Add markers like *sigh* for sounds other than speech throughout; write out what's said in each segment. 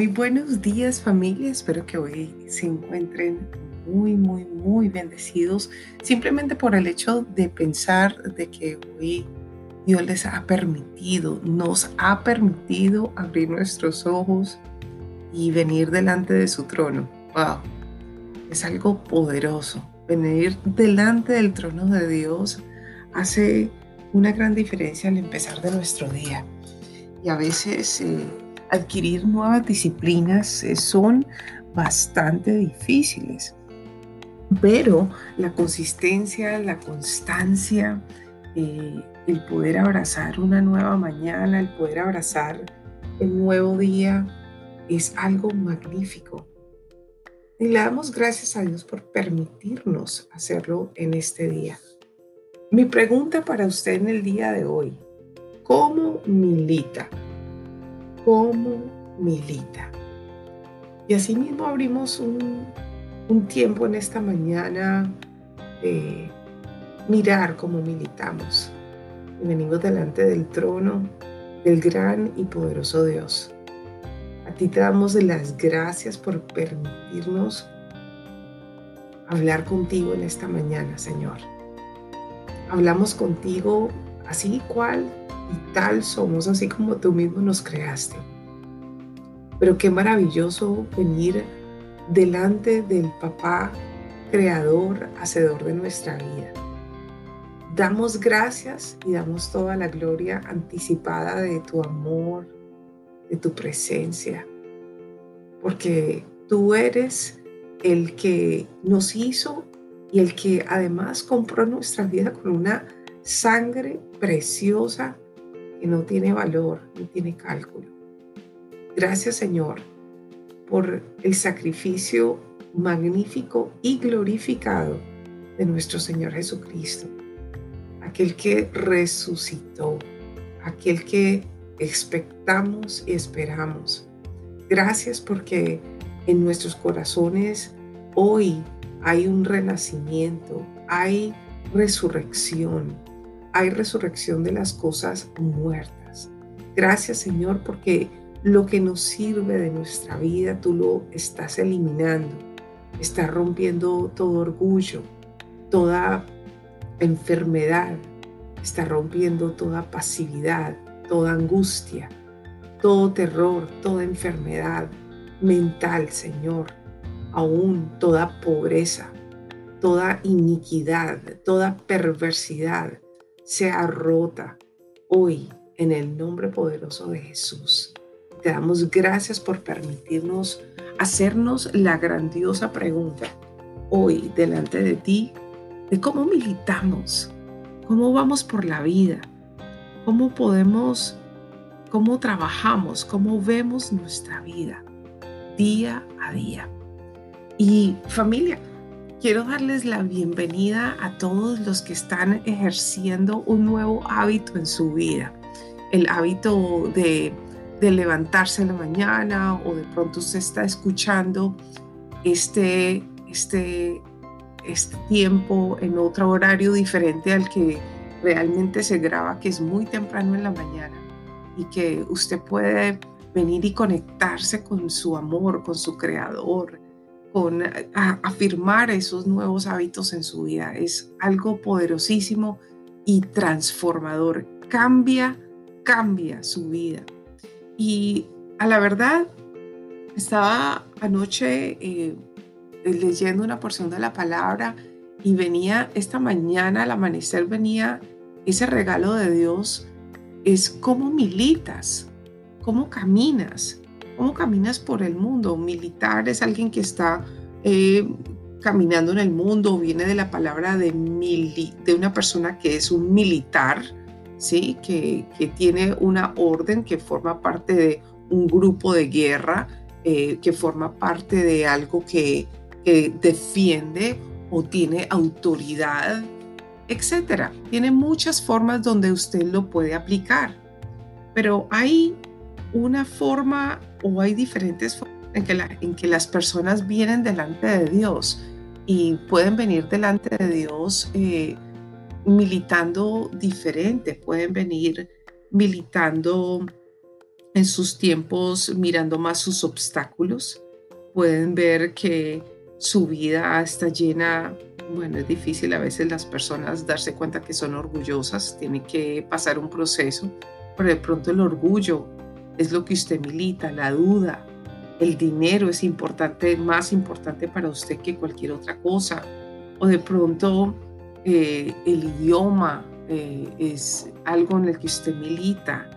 Muy buenos días familia, espero que hoy se encuentren muy, muy, muy bendecidos simplemente por el hecho de pensar de que hoy Dios les ha permitido, nos ha permitido abrir nuestros ojos y venir delante de su trono. ¡Wow! Es algo poderoso. Venir delante del trono de Dios hace una gran diferencia al empezar de nuestro día. Y a veces... Eh, adquirir nuevas disciplinas eh, son bastante difíciles. Pero la consistencia, la constancia, eh, el poder abrazar una nueva mañana, el poder abrazar el nuevo día, es algo magnífico. Y le damos gracias a Dios por permitirnos hacerlo en este día. Mi pregunta para usted en el día de hoy, ¿cómo milita? Cómo milita. Y asimismo abrimos un, tiempo en esta mañana de mirar cómo militamos. Y venimos delante del trono del gran y poderoso Dios. A ti te damos las gracias por permitirnos hablar contigo en esta mañana, Señor. Hablamos contigo así cual y tal somos, así como tú mismo nos creaste. Pero qué maravilloso venir delante del papá creador, hacedor de nuestra vida. Damos gracias y damos toda la gloria anticipada de tu amor, de tu presencia, porque tú eres el que nos hizo y el que además compró nuestra vida con una sangre preciosa que no tiene valor, no tiene cálculo. Gracias Señor por el sacrificio magnífico y glorificado de nuestro Señor Jesucristo, aquel que resucitó, aquel que expectamos y esperamos. Gracias porque en nuestros corazones hoy hay un renacimiento, hay resurrección, hay resurrección de las cosas muertas. Gracias Señor porque lo que nos sirve de nuestra vida tú lo estás eliminando. Estás rompiendo todo orgullo, toda enfermedad, está rompiendo toda pasividad, toda angustia, todo terror, toda enfermedad mental, Señor, aún toda pobreza, toda iniquidad, toda perversidad sea rota hoy en el nombre poderoso de Jesús. Te damos gracias por permitirnos hacernos la grandiosa pregunta hoy delante de ti de cómo militamos, cómo vamos por la vida, cómo podemos, cómo trabajamos, cómo vemos nuestra vida día a día. Y familia, Quiero darles la bienvenida a todos los que están ejerciendo un nuevo hábito en su vida. El hábito de, levantarse en la mañana o de pronto usted está escuchando este, este, este tiempo en otro horario diferente al que realmente se graba, que es muy temprano en la mañana y que usted puede venir y conectarse con su amor, con su creador, con afirmar esos nuevos hábitos en su vida. Es algo poderosísimo y transformador. Cambia, cambia su vida. Y a la verdad, estaba anoche eh, leyendo una porción de la palabra y venía esta mañana al amanecer, venía ese regalo de Dios, es cómo militas, cómo caminas, ¿Cómo caminas por el mundo? militar es alguien que está eh, caminando en el mundo, viene de la palabra de, de una persona que es un militar, ¿sí? Que, tiene una orden, que forma parte de un grupo de guerra, eh, que forma parte de algo que, que defiende o tiene autoridad, etcétera. Tiene muchas formas donde usted lo puede aplicar, pero hay una forma o hay diferentes formas en que, en que las personas vienen delante de Dios y pueden venir delante de Dios eh, militando diferente, pueden venir militando en sus tiempos mirando más sus obstáculos, pueden ver que su vida está llena, bueno, es difícil a veces las personas darse cuenta que son orgullosas, tienen que pasar un proceso, pero de pronto el orgullo es lo que usted milita, la duda, el dinero es importante, más importante para usted que cualquier otra cosa, o de pronto eh, el idioma eh, es algo en el que usted milita,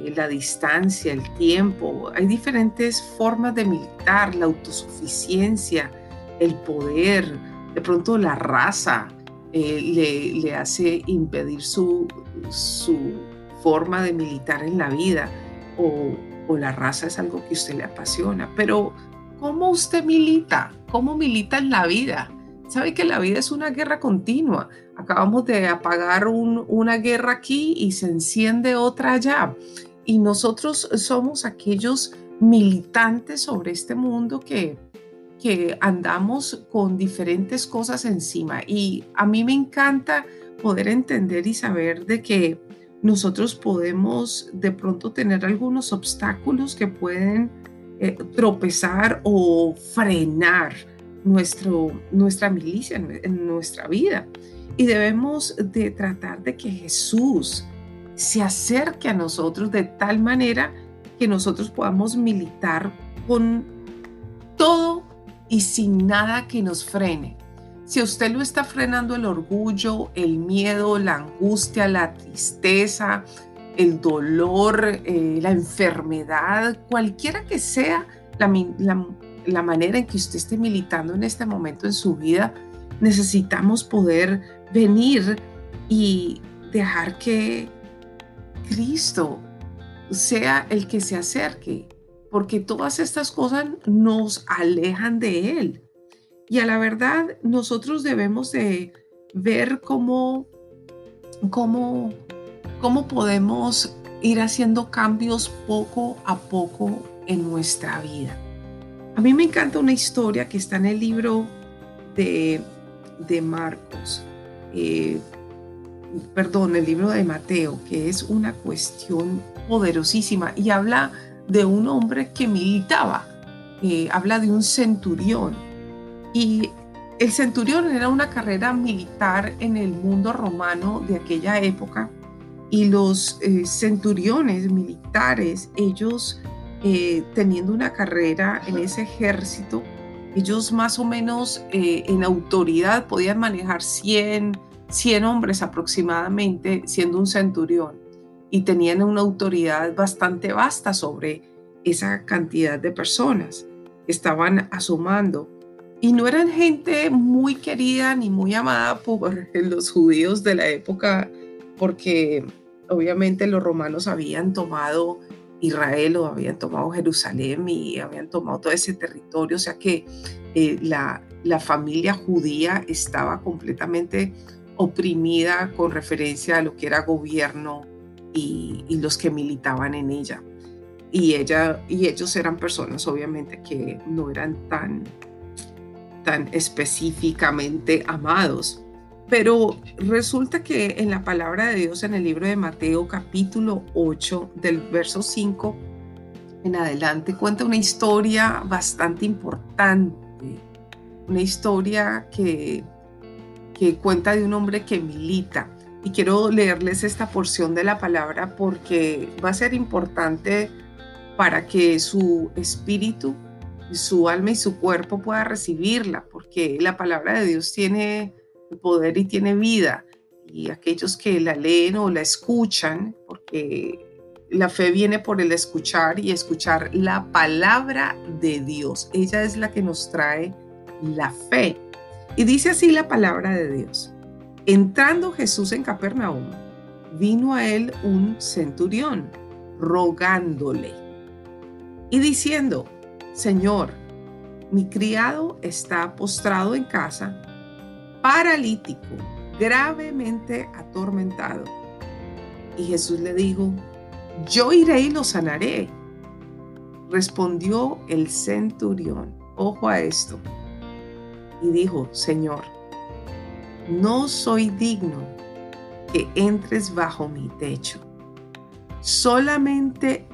eh, la distancia, el tiempo. Hay diferentes formas de militar, la autosuficiencia, el poder, de pronto la raza le, hace impedir su, forma de militar en la vida o, la raza es algo que usted le apasiona. Pero ¿cómo usted milita? ¿Cómo milita en la vida? Sabe que la vida es una guerra continua. Acabamos de apagar una guerra aquí y se enciende otra allá. Y nosotros somos aquellos militantes sobre este mundo que, que andamos con diferentes cosas encima. Y a mí me encanta poder entender y saber de que nosotros podemos de pronto tener algunos obstáculos que pueden eh, tropezar o frenar nuestro, nuestra milicia, en nuestra vida. Y debemos de tratar de que Jesús se acerque a nosotros de tal manera que nosotros podamos militar con todo y sin nada que nos frene. Si usted lo está frenando el orgullo, el miedo, la angustia, la tristeza, el dolor, eh, la enfermedad, cualquiera que sea la, la, la manera en que usted esté militando en este momento en su vida, necesitamos poder venir y dejar que Cristo sea el que se acerque, porque todas estas cosas nos alejan de Él. Y a la verdad, nosotros debemos de ver cómo, cómo, cómo podemos ir haciendo cambios poco a poco en nuestra vida. A mí me encanta una historia que está en el libro de, de Marcos, eh, perdón, el libro de Mateo, que es una cuestión poderosísima y habla de un hombre que militaba, eh, habla de un centurión. Y el centurión era una carrera militar en el mundo romano de aquella época y los eh, centuriones militares, ellos eh, teniendo una carrera en ese ejército, ellos más o menos eh, en autoridad podían manejar 100, 100 hombres aproximadamente, siendo un centurión, y tenían una autoridad bastante vasta sobre esa cantidad de personas estaban asomando. Y no eran gente muy querida ni muy amada por los judíos de la época, porque obviamente los romanos habían tomado Israel o habían tomado Jerusalén y habían tomado todo ese territorio, o sea que eh, la, la familia judía estaba completamente oprimida con referencia a lo que era gobierno y, y, los que militaban en ella. Y, ella, y ellos eran personas obviamente que no eran tan, tan específicamente amados. Pero resulta que en la palabra de Dios en el libro de Mateo capítulo 8 del verso 5 en adelante cuenta una historia bastante importante, una historia que, que cuenta de un hombre que milita. Y quiero leerles esta porción de la palabra porque va a ser importante para que su espíritu, su alma y su cuerpo pueda recibirla, porque la palabra de Dios tiene poder y tiene vida. Y aquellos que la leen o la escuchan, porque la fe viene por el escuchar y escuchar la palabra de Dios. Ella es la que nos trae la fe. Y dice así la palabra de Dios. Entrando Jesús en Capernaum, vino a él un centurión rogándole y diciendo, Señor, mi criado está postrado en casa paralítico, gravemente atormentado. Y Jesús le dijo, yo iré y lo sanaré. Respondió el centurión, ojo a esto, y dijo, Señor, no soy digno que entres bajo mi techo. Solamente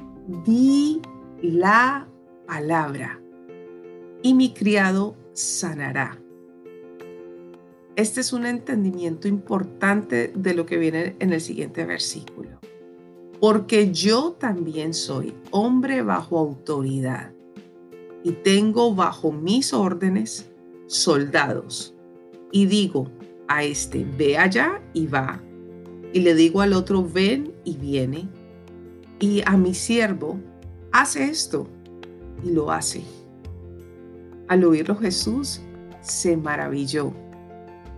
di la palabra y mi criado sanará. Este es un entendimiento importante de lo que viene en el siguiente versículo. Porque yo también soy hombre bajo autoridad y tengo bajo mis órdenes soldados. Y digo a este, ve allá y va. Y le digo al otro, ven y viene. Y a mi siervo, hace esto. Y lo hace. Al oírlo Jesús se maravilló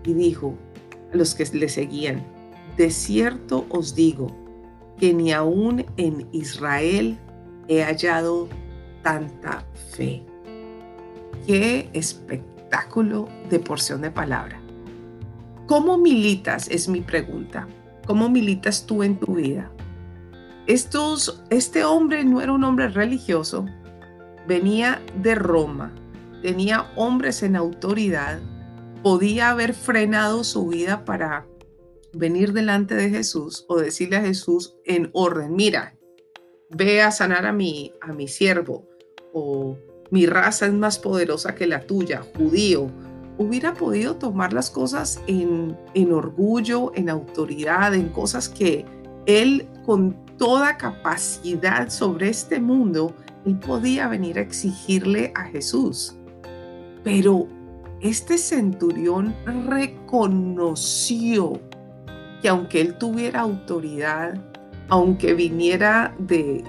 y dijo a los que le seguían, de cierto os digo que ni aún en Israel he hallado tanta fe. Qué espectáculo de porción de palabra. ¿Cómo militas? Es mi pregunta. ¿Cómo militas tú en tu vida? Este hombre no era un hombre religioso, venía de Roma, tenía hombres en autoridad, podía haber frenado su vida para venir delante de Jesús o decirle a Jesús en orden, mira, ve a sanar a mi, a mi siervo o mi raza es más poderosa que la tuya, judío. Hubiera podido tomar las cosas en, en orgullo, en autoridad, en cosas que él con toda capacidad sobre este mundo, él podía venir a exigirle a Jesús. Pero este centurión reconoció que aunque él tuviera autoridad, aunque viniera de,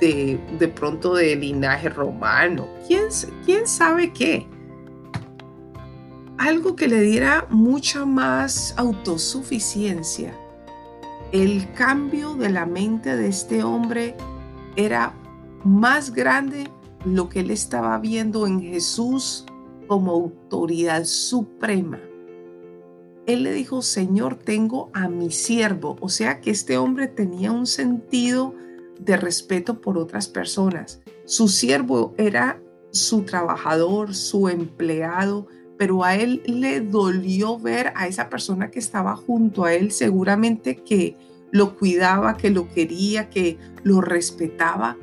de, pronto de linaje romano, ¿quién, quién sabe qué? Algo que le diera mucha más autosuficiencia. El cambio de la mente de este hombre era más grande lo que él estaba viendo en Jesús como autoridad suprema. Él le dijo, Señor, tengo a mi siervo. O sea que este hombre tenía un sentido de respeto por otras personas. Su siervo era su trabajador, su empleado, pero a él le dolió ver a esa persona que estaba junto a él, seguramente que lo cuidaba, que lo quería, que lo respetaba.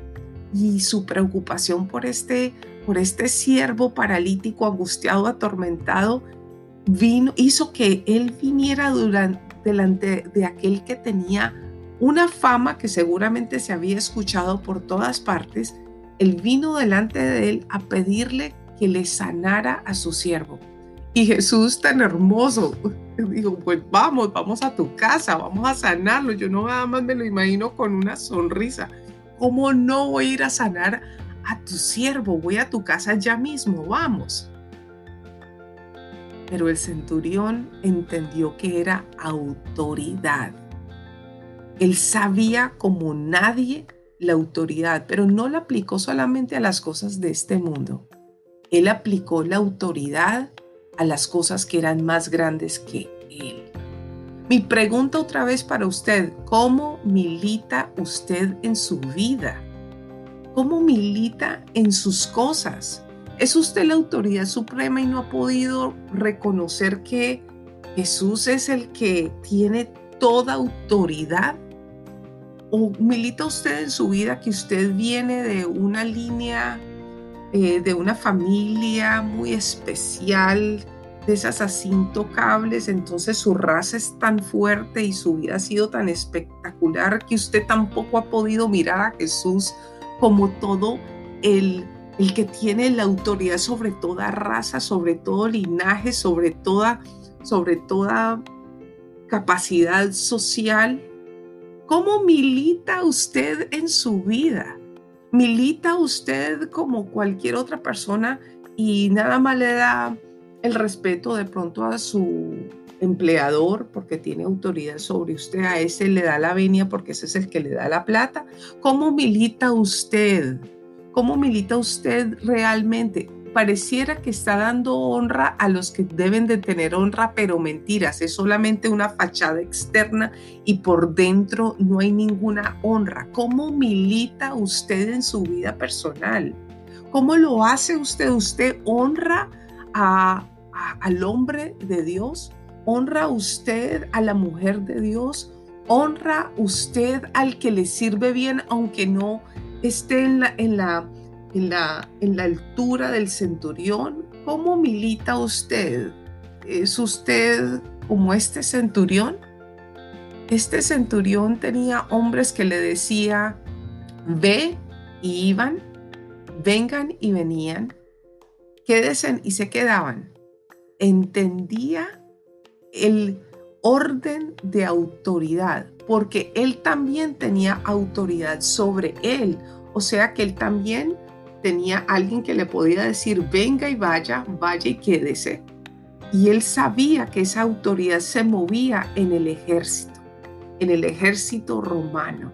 Y su preocupación por este por este siervo paralítico, angustiado, atormentado, vino, hizo que él viniera durante, delante de aquel que tenía una fama que seguramente se había escuchado por todas partes. Él vino delante de él a pedirle que le sanara a su siervo. Y Jesús tan hermoso, *laughs* dijo, pues vamos, vamos a tu casa, vamos a sanarlo. Yo no nada más me lo imagino con una sonrisa. ¿Cómo no voy a ir a sanar a tu siervo, voy a tu casa ya mismo, vamos. Pero el centurión entendió que era autoridad. Él sabía como nadie la autoridad, pero no la aplicó solamente a las cosas de este mundo. Él aplicó la autoridad a las cosas que eran más grandes que. Mi pregunta otra vez para usted, ¿cómo milita usted en su vida? cómo milita en sus cosas. ¿Es usted la autoridad suprema y no ha podido reconocer que Jesús es el que tiene toda autoridad? ¿O milita usted en su vida que usted viene de una línea, eh, de una familia muy especial, de esas así intocables, entonces su raza es tan fuerte y su vida ha sido tan espectacular que usted tampoco ha podido mirar a Jesús como todo el, el que tiene la autoridad sobre toda raza, sobre todo linaje, sobre toda, sobre toda capacidad social. ¿Cómo milita usted en su vida? ¿Milita usted como cualquier otra persona y nada más le da el respeto de pronto a su empleador porque tiene autoridad sobre usted, a ese le da la venia porque ese es el que le da la plata. ¿Cómo milita usted? ¿Cómo milita usted realmente? Pareciera que está dando honra a los que deben de tener honra, pero mentiras, es solamente una fachada externa y por dentro no hay ninguna honra. ¿Cómo milita usted en su vida personal? ¿Cómo lo hace usted? ¿Usted honra a, al hombre de Dios? ¿Honra usted a la mujer de Dios? ¿Honra usted al que le sirve bien aunque no esté en la, en la, en la, en la altura del centurión? ¿Cómo milita usted? ¿Es usted como este centurión? Este centurión tenía hombres que le decía, ve y iban, vengan y venían, quédense y se quedaban. Entendía el orden de autoridad, porque él también tenía autoridad sobre él. O sea que él también tenía alguien que le podía decir, venga y vaya, vaya y quédese. Y él sabía que esa autoridad se movía en el ejército, en el ejército romano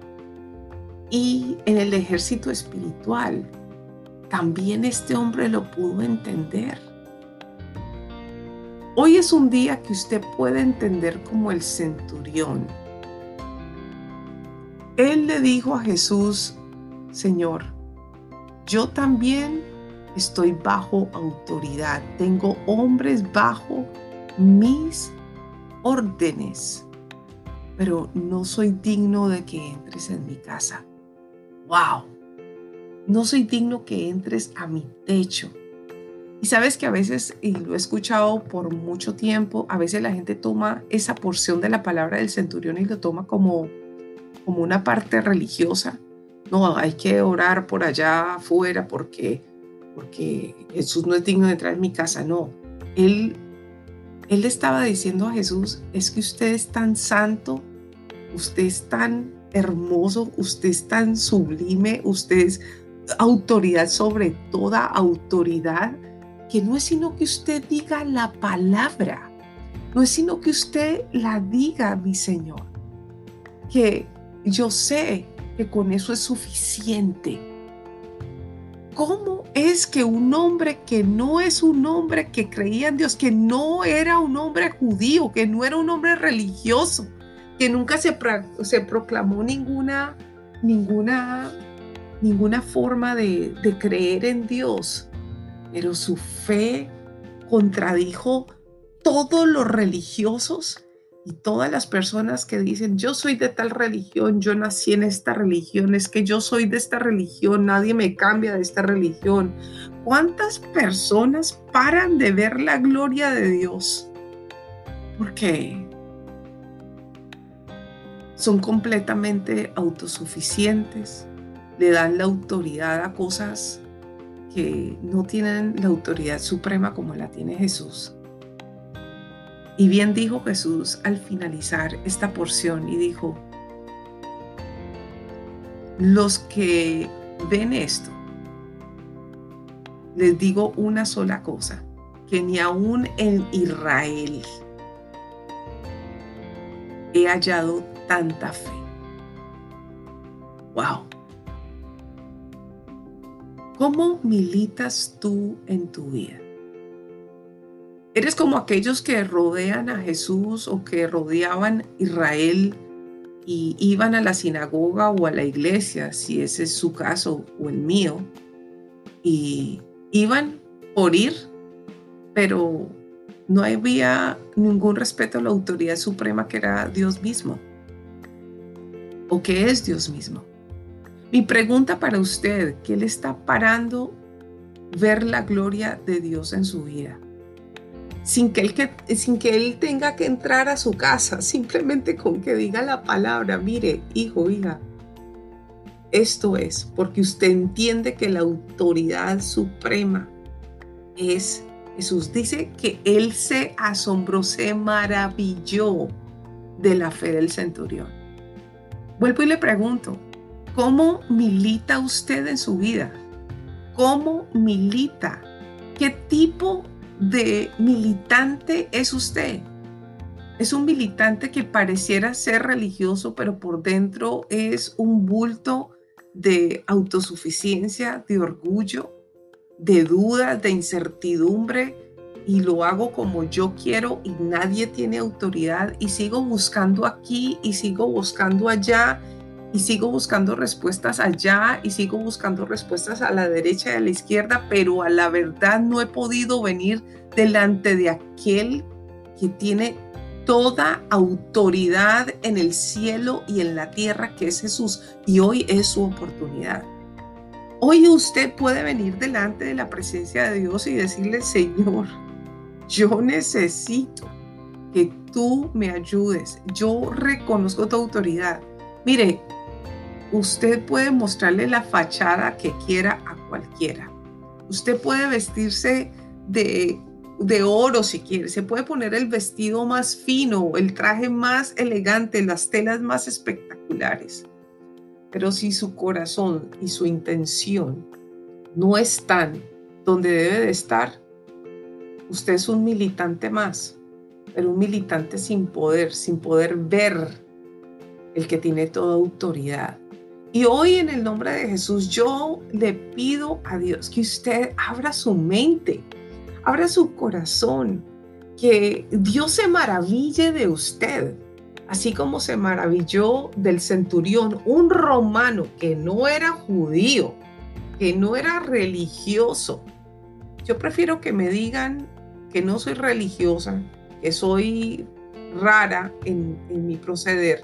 y en el ejército espiritual. También este hombre lo pudo entender. Hoy es un día que usted puede entender como el centurión. Él le dijo a Jesús, Señor, yo también estoy bajo autoridad, tengo hombres bajo mis órdenes, pero no soy digno de que entres en mi casa. ¡Wow! No soy digno que entres a mi techo. Y sabes que a veces, y lo he escuchado por mucho tiempo, a veces la gente toma esa porción de la palabra del centurión y lo toma como, como una parte religiosa. No, hay que orar por allá afuera porque, porque Jesús no es digno de entrar en mi casa. No, él, él estaba diciendo a Jesús, es que usted es tan santo, usted es tan hermoso, usted es tan sublime, usted es autoridad sobre toda autoridad que no es sino que usted diga la palabra, no es sino que usted la diga, mi Señor, que yo sé que con eso es suficiente. ¿Cómo es que un hombre que no es un hombre que creía en Dios, que no era un hombre judío, que no era un hombre religioso, que nunca se, se proclamó ninguna, ninguna, ninguna forma de, de creer en Dios, pero su fe contradijo todos los religiosos y todas las personas que dicen, yo soy de tal religión, yo nací en esta religión, es que yo soy de esta religión, nadie me cambia de esta religión. ¿Cuántas personas paran de ver la gloria de Dios? Porque son completamente autosuficientes, le dan la autoridad a cosas que no tienen la autoridad suprema como la tiene Jesús. Y bien dijo Jesús al finalizar esta porción y dijo, los que ven esto, les digo una sola cosa, que ni aún en Israel he hallado tanta fe. ¡Wow! ¿Cómo militas tú en tu vida? ¿Eres como aquellos que rodean a Jesús o que rodeaban Israel y iban a la sinagoga o a la iglesia, si ese es su caso o el mío, y iban por ir, pero no había ningún respeto a la autoridad suprema que era Dios mismo o que es Dios mismo? Mi pregunta para usted, ¿qué le está parando ver la gloria de Dios en su vida? Sin que, él sin que él tenga que entrar a su casa, simplemente con que diga la palabra, mire, hijo, hija, esto es, porque usted entiende que la autoridad suprema es Jesús. Dice que él se asombró, se maravilló de la fe del centurión. Vuelvo y le pregunto, ¿Cómo milita usted en su vida? ¿Cómo milita? ¿Qué tipo de militante es usted? Es un militante que pareciera ser religioso, pero por dentro es un bulto de autosuficiencia, de orgullo, de dudas, de incertidumbre, y lo hago como yo quiero y nadie tiene autoridad y sigo buscando aquí y sigo buscando allá y sigo buscando respuestas allá y sigo buscando respuestas a la derecha y a la izquierda, pero a la verdad no he podido venir delante de aquel que tiene toda autoridad en el cielo y en la tierra, que es Jesús, y hoy es su oportunidad. Hoy usted puede venir delante de la presencia de Dios y decirle, Señor, yo necesito que tú me ayudes. Yo reconozco tu autoridad. Mire, usted puede mostrarle la fachada que quiera a cualquiera. Usted puede vestirse de, de oro si quiere. Se puede poner el vestido más fino, el traje más elegante, las telas más espectaculares. Pero si su corazón y su intención no están donde debe de estar, usted es un militante más, pero un militante sin poder, sin poder ver el que tiene toda autoridad. Y hoy en el nombre de Jesús yo le pido a Dios que usted abra su mente, abra su corazón, que Dios se maraville de usted, así como se maravilló del centurión, un romano que no era judío, que no era religioso. Yo prefiero que me digan que no soy religiosa, que soy rara en, mi proceder,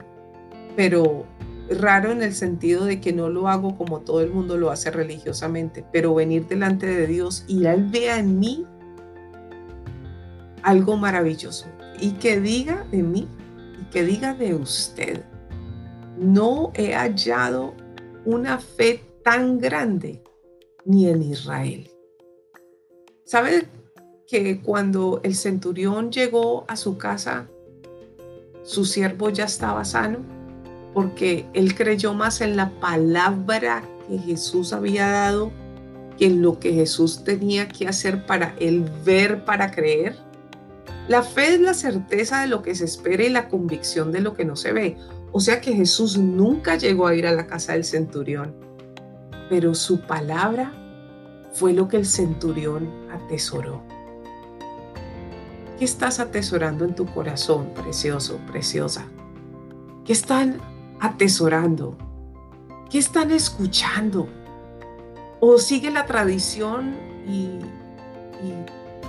pero raro en el sentido de que no lo hago como todo el mundo lo hace religiosamente, pero venir delante de Dios y Él vea en mí algo maravilloso y que diga de mí que diga de usted, no he hallado una fe tan grande ni en Israel. ¿Sabe que cuando el centurión llegó a su casa, su siervo ya estaba sano? Porque él creyó más en la palabra que Jesús había dado que en lo que Jesús tenía que hacer para él ver, para creer. La fe es la certeza de lo que se espera y la convicción de lo que no se ve. O sea que Jesús nunca llegó a ir a la casa del centurión, pero su palabra fue lo que el centurión atesoró. ¿Qué estás atesorando en tu corazón, precioso, preciosa? ¿Qué están atesorando? ¿Qué están escuchando? ¿O sigue la tradición y,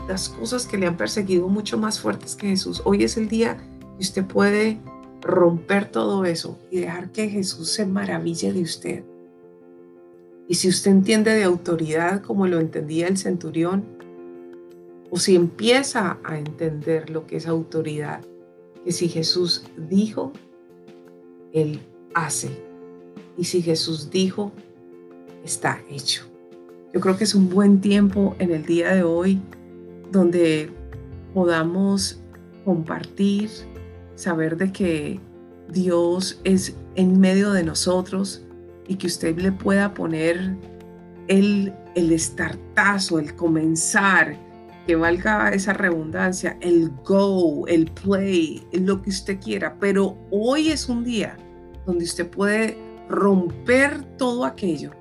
las cosas que le han perseguido mucho más fuertes que Jesús. Hoy es el día que usted puede romper todo eso y dejar que Jesús se maraville de usted. Y si usted entiende de autoridad como lo entendía el centurión, o si empieza a entender lo que es autoridad, que si Jesús dijo, Él hace. Y si Jesús dijo, está hecho. Yo creo que es un buen tiempo en el día de hoy donde podamos compartir, saber de que Dios es en medio de nosotros y que usted le pueda poner el, el estartazo, el comenzar, que valga esa redundancia, el go, el play, lo que usted quiera. Pero hoy es un día donde usted puede romper todo aquello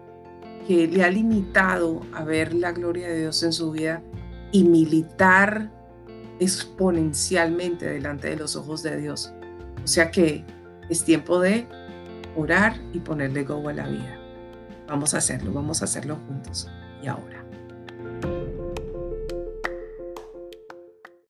que le ha limitado a ver la gloria de Dios en su vida y militar exponencialmente delante de los ojos de Dios. O sea que es tiempo de orar y ponerle go a la vida. Vamos a hacerlo, vamos a hacerlo juntos y ahora.